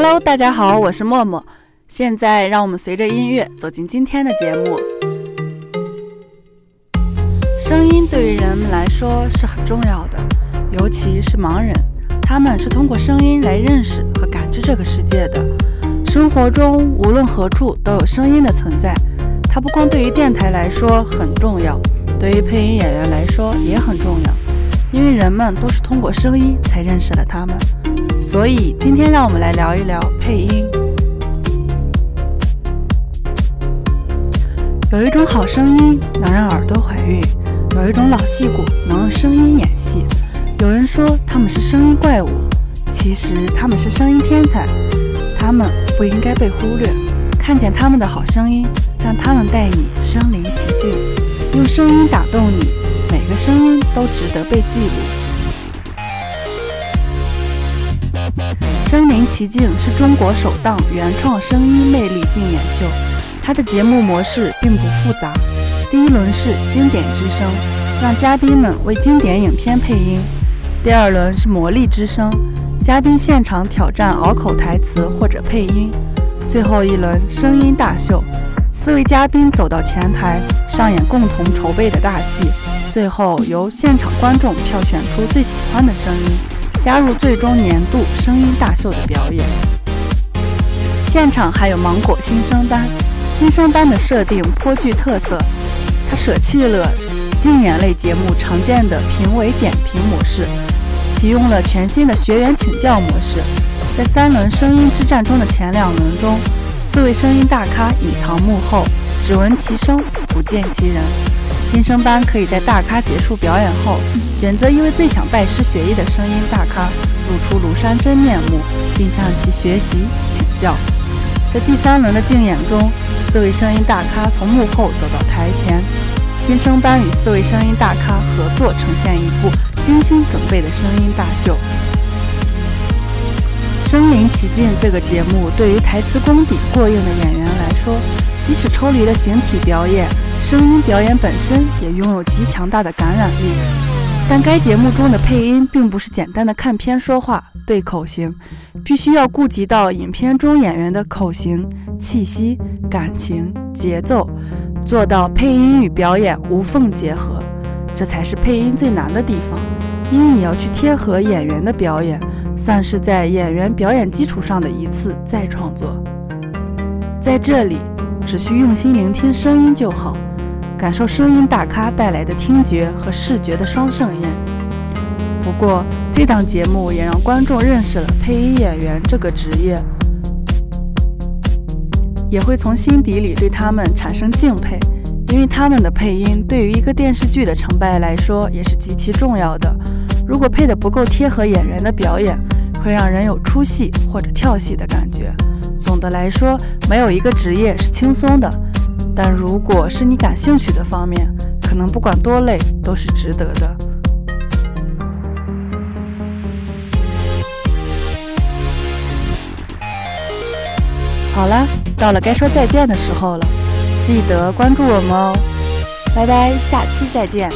Hello，大家好，我是默默。现在让我们随着音乐走进今天的节目。声音对于人们来说是很重要的，尤其是盲人，他们是通过声音来认识和感知这个世界的。生活中无论何处都有声音的存在，它不光对于电台来说很重要，对于配音演员来说也很重要，因为人们都是通过声音才认识了他们。所以今天让我们来聊一聊配音。有一种好声音能让耳朵怀孕，有一种老戏骨能用声音演戏。有人说他们是声音怪物，其实他们是声音天才，他们不应该被忽略。看见他们的好声音，让他们带你身临其境，用声音打动你，每个声音都值得被记录。身临其境是中国首档原创声音魅力竞演秀。它的节目模式并不复杂，第一轮是经典之声，让嘉宾们为经典影片配音；第二轮是魔力之声，嘉宾现场挑战拗口台词或者配音；最后一轮声音大秀，四位嘉宾走到前台上演共同筹备的大戏，最后由现场观众票选出最喜欢的声音，加入最终年度声音大秀的表演。现场还有芒果新生班。新生班的设定颇具特色，它舍弃了竞演类节目常见的评委点评模式，启用了全新的学员请教模式。在三轮声音之战中的前两轮中，四位声音大咖隐藏幕后，只闻其声不见其人。新生班可以在大咖结束表演后，选择一位最想拜师学艺的声音大咖，露出庐山真面目，并向其学习请教。在第三轮的竞演中，四位声音大咖从幕后走到台前，新生班与四位声音大咖合作，呈现一部精心准备的声音大秀。身临其境这个节目对于台词功底过硬的演员来说，即使抽离了形体表演，声音表演本身也拥有极强大的感染力。但该节目中的配音并不是简单的看片说话。对口型，必须要顾及到影片中演员的口型、气息、感情、节奏，做到配音与表演无缝结合，这才是配音最难的地方。因为你要去贴合演员的表演，算是在演员表演基础上的一次再创作。在这里，只需用心聆听声音就好，感受声音大咖带来的听觉和视觉的双盛宴。不过，这档节目也让观众认识了配音演员这个职业，也会从心底里对他们产生敬佩，因为他们的配音对于一个电视剧的成败来说也是极其重要的。如果配得不够贴合演员的表演，会让人有出戏或者跳戏的感觉。总的来说，没有一个职业是轻松的，但如果是你感兴趣的方面，可能不管多累都是值得的。好了，到了该说再见的时候了，记得关注我们哦，拜拜，下期再见。